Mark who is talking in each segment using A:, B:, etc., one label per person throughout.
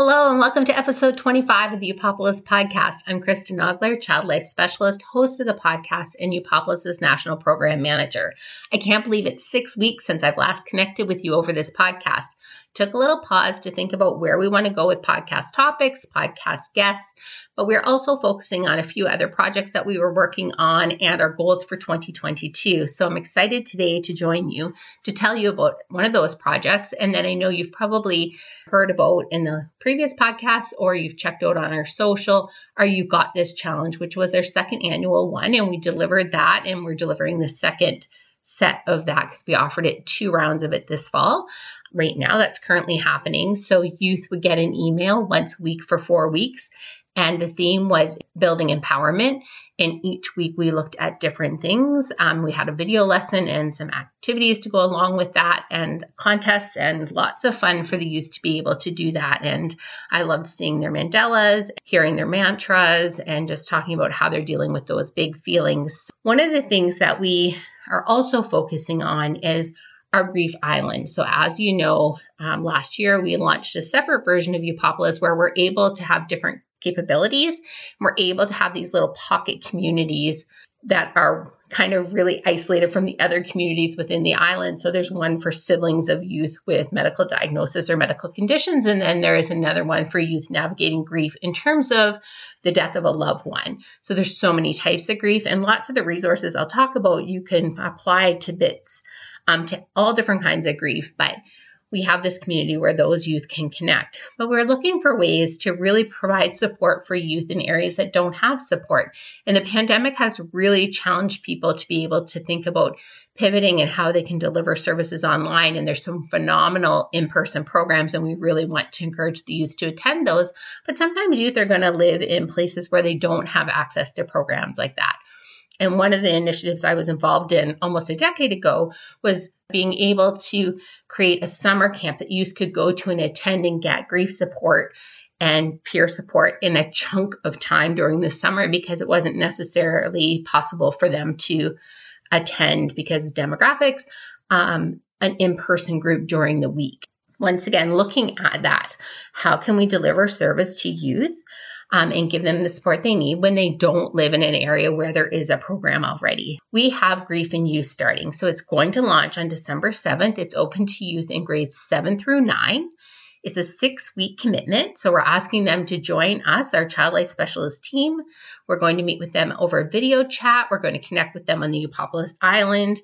A: Hello, and welcome to episode 25 of the Upopolis podcast. I'm Kristen Nogler, Child Life Specialist, host of the podcast, and Upopolis' National Program Manager. I can't believe it's six weeks since I've last connected with you over this podcast took a little pause to think about where we want to go with podcast topics, podcast guests, but we're also focusing on a few other projects that we were working on and our goals for 2022. So I'm excited today to join you to tell you about one of those projects. And then I know you've probably heard about in the previous podcast or you've checked out on our social our You Got This challenge, which was our second annual one. And we delivered that and we're delivering the second set of that because we offered it two rounds of it this fall right now that's currently happening. So youth would get an email once a week for four weeks. And the theme was building empowerment. And each week we looked at different things. Um, we had a video lesson and some activities to go along with that, and contests, and lots of fun for the youth to be able to do that. And I loved seeing their mandalas, hearing their mantras, and just talking about how they're dealing with those big feelings. One of the things that we are also focusing on is our grief island. So, as you know, um, last year we launched a separate version of Upopolis where we're able to have different capabilities. We're able to have these little pocket communities that are kind of really isolated from the other communities within the island. So there's one for siblings of youth with medical diagnosis or medical conditions, and then there is another one for youth navigating grief in terms of the death of a loved one. So there's so many types of grief, and lots of the resources I'll talk about you can apply to bits um, to all different kinds of grief, but we have this community where those youth can connect. But we're looking for ways to really provide support for youth in areas that don't have support. And the pandemic has really challenged people to be able to think about pivoting and how they can deliver services online. And there's some phenomenal in person programs, and we really want to encourage the youth to attend those. But sometimes youth are going to live in places where they don't have access to programs like that. And one of the initiatives I was involved in almost a decade ago was being able to create a summer camp that youth could go to and attend and get grief support and peer support in a chunk of time during the summer because it wasn't necessarily possible for them to attend because of demographics, um, an in person group during the week. Once again, looking at that, how can we deliver service to youth um, and give them the support they need when they don't live in an area where there is a program already. We have Grief and Youth starting. So it's going to launch on December 7th. It's open to youth in grades 7 through 9. It's a six week commitment. So we're asking them to join us, our child life specialist team. We're going to meet with them over a video chat. We're going to connect with them on the Upopolis Island.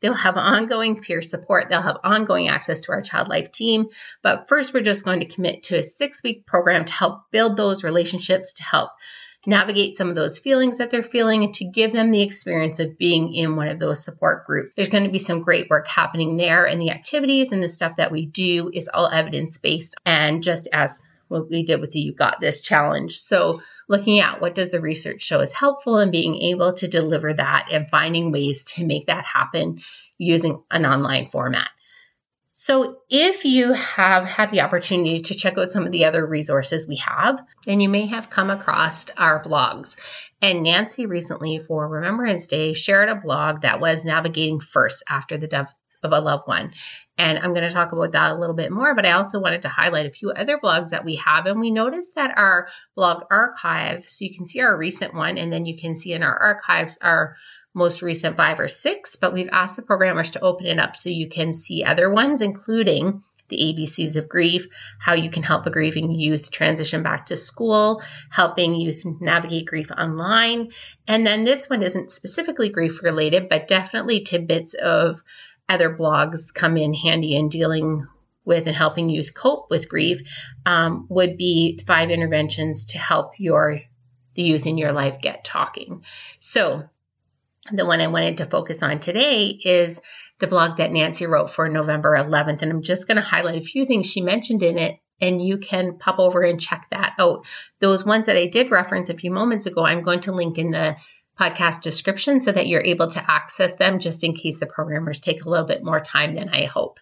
A: They'll have ongoing peer support. They'll have ongoing access to our child life team. But first, we're just going to commit to a six week program to help build those relationships, to help navigate some of those feelings that they're feeling, and to give them the experience of being in one of those support groups. There's going to be some great work happening there, and the activities and the stuff that we do is all evidence based. And just as what we did with the You Got This challenge. So, looking at what does the research show is helpful and being able to deliver that and finding ways to make that happen using an online format. So, if you have had the opportunity to check out some of the other resources we have, and you may have come across our blogs. And Nancy recently, for Remembrance Day, shared a blog that was navigating first after the death of a loved one. And I'm going to talk about that a little bit more, but I also wanted to highlight a few other blogs that we have. And we noticed that our blog archive, so you can see our recent one, and then you can see in our archives our most recent five or six, but we've asked the programmers to open it up so you can see other ones, including the ABCs of grief, how you can help a grieving youth transition back to school, helping youth navigate grief online. And then this one isn't specifically grief related, but definitely tidbits of other blogs come in handy in dealing with and helping youth cope with grief um, would be five interventions to help your the youth in your life get talking. So the one I wanted to focus on today is the blog that Nancy wrote for November 11th. And I'm just going to highlight a few things she mentioned in it, and you can pop over and check that out. Those ones that I did reference a few moments ago, I'm going to link in the podcast description so that you're able to access them just in case the programmers take a little bit more time than I hope.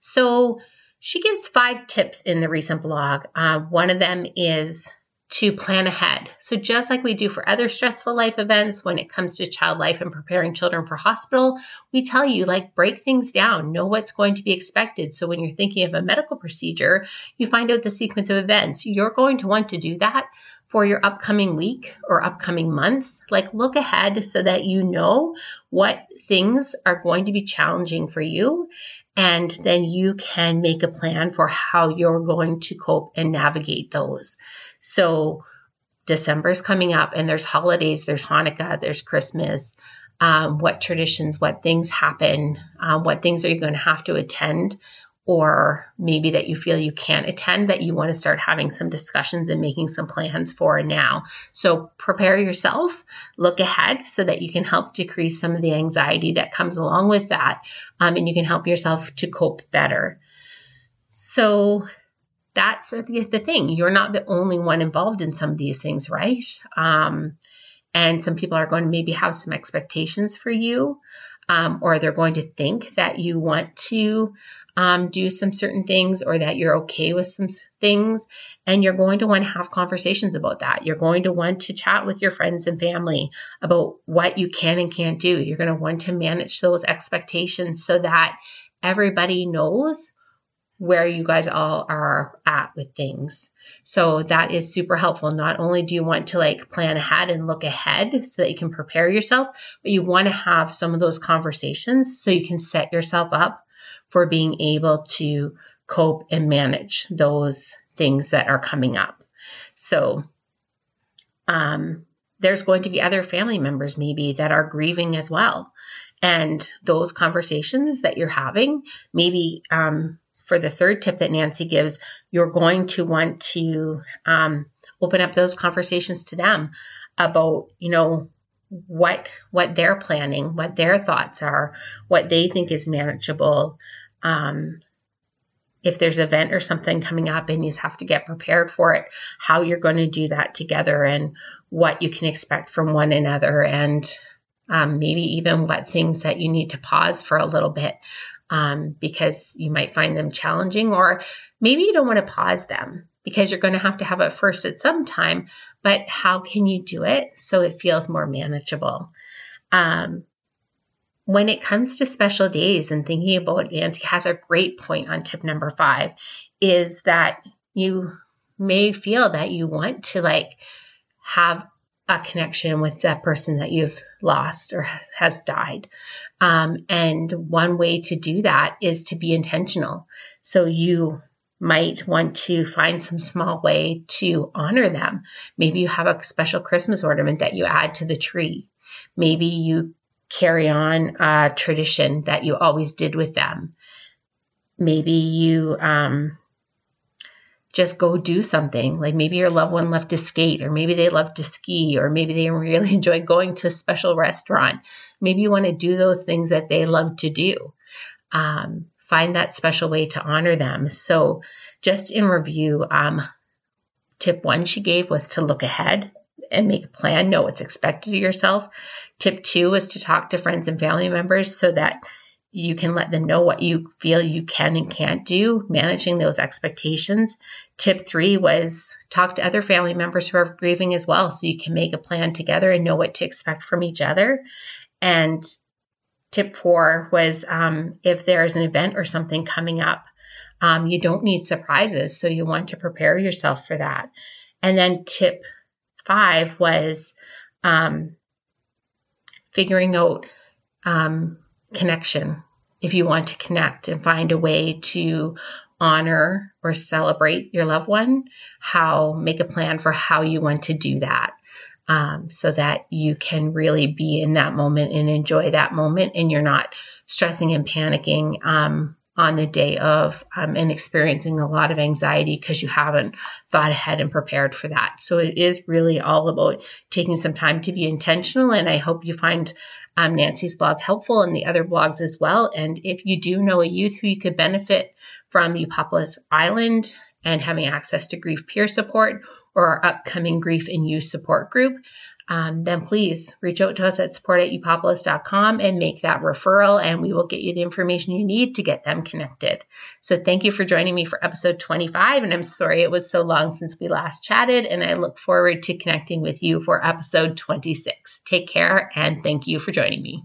A: So she gives five tips in the recent blog. Uh, one of them is to plan ahead. So, just like we do for other stressful life events, when it comes to child life and preparing children for hospital, we tell you like break things down, know what's going to be expected. So, when you're thinking of a medical procedure, you find out the sequence of events. You're going to want to do that for your upcoming week or upcoming months. Like, look ahead so that you know what things are going to be challenging for you and then you can make a plan for how you're going to cope and navigate those. So, December's coming up, and there's holidays, there's Hanukkah, there's Christmas. Um, what traditions, what things happen, um, what things are you going to have to attend or maybe that you feel you can't attend that you want to start having some discussions and making some plans for now. So prepare yourself, look ahead so that you can help decrease some of the anxiety that comes along with that. Um, and you can help yourself to cope better. So that's the, the thing. You're not the only one involved in some of these things, right? Um, and some people are going to maybe have some expectations for you, um, or they're going to think that you want to um, do some certain things or that you're okay with some things. And you're going to want to have conversations about that. You're going to want to chat with your friends and family about what you can and can't do. You're going to want to manage those expectations so that everybody knows where you guys all are at with things. So that is super helpful. Not only do you want to like plan ahead and look ahead so that you can prepare yourself, but you want to have some of those conversations so you can set yourself up for being able to cope and manage those things that are coming up. So, um, there's going to be other family members maybe that are grieving as well. And those conversations that you're having, maybe um, for the third tip that Nancy gives, you're going to want to um, open up those conversations to them about, you know, what what they're planning, what their thoughts are, what they think is manageable. Um, if there's an event or something coming up and you have to get prepared for it, how you're going to do that together and what you can expect from one another and um, maybe even what things that you need to pause for a little bit um, because you might find them challenging or maybe you don't want to pause them because you're going to have to have it first at some time, but how can you do it so it feels more manageable? Um, when it comes to special days and thinking about Nancy has a great point on tip number five is that you may feel that you want to like have a connection with that person that you've lost or has died. Um, and one way to do that is to be intentional. So you might want to find some small way to honor them. Maybe you have a special Christmas ornament that you add to the tree. Maybe you carry on a tradition that you always did with them. Maybe you um, just go do something. Like maybe your loved one loved to skate, or maybe they love to ski, or maybe they really enjoy going to a special restaurant. Maybe you want to do those things that they love to do. Um, find that special way to honor them. So, just in review, um, tip one she gave was to look ahead and make a plan, know what's expected of yourself. Tip two is to talk to friends and family members so that you can let them know what you feel you can and can't do, managing those expectations. Tip three was talk to other family members who are grieving as well, so you can make a plan together and know what to expect from each other. And Tip four was um, if there's an event or something coming up, um, you don't need surprises. So you want to prepare yourself for that. And then tip five was um, figuring out um, connection. If you want to connect and find a way to honor or celebrate your loved one, how make a plan for how you want to do that um, so that you can really be in that moment and enjoy that moment and you're not stressing and panicking um, on the day of um, and experiencing a lot of anxiety because you haven't thought ahead and prepared for that. So it is really all about taking some time to be intentional. And I hope you find um, Nancy's blog helpful and the other blogs as well. And if you do know a youth who you could benefit from Upopolis Island and having access to grief peer support or our upcoming grief and youth support group, um, then please reach out to us at support at upopolis.com and make that referral, and we will get you the information you need to get them connected. So thank you for joining me for episode 25. And I'm sorry it was so long since we last chatted, and I look forward to connecting with you for episode 26. Take care, and thank you for joining me.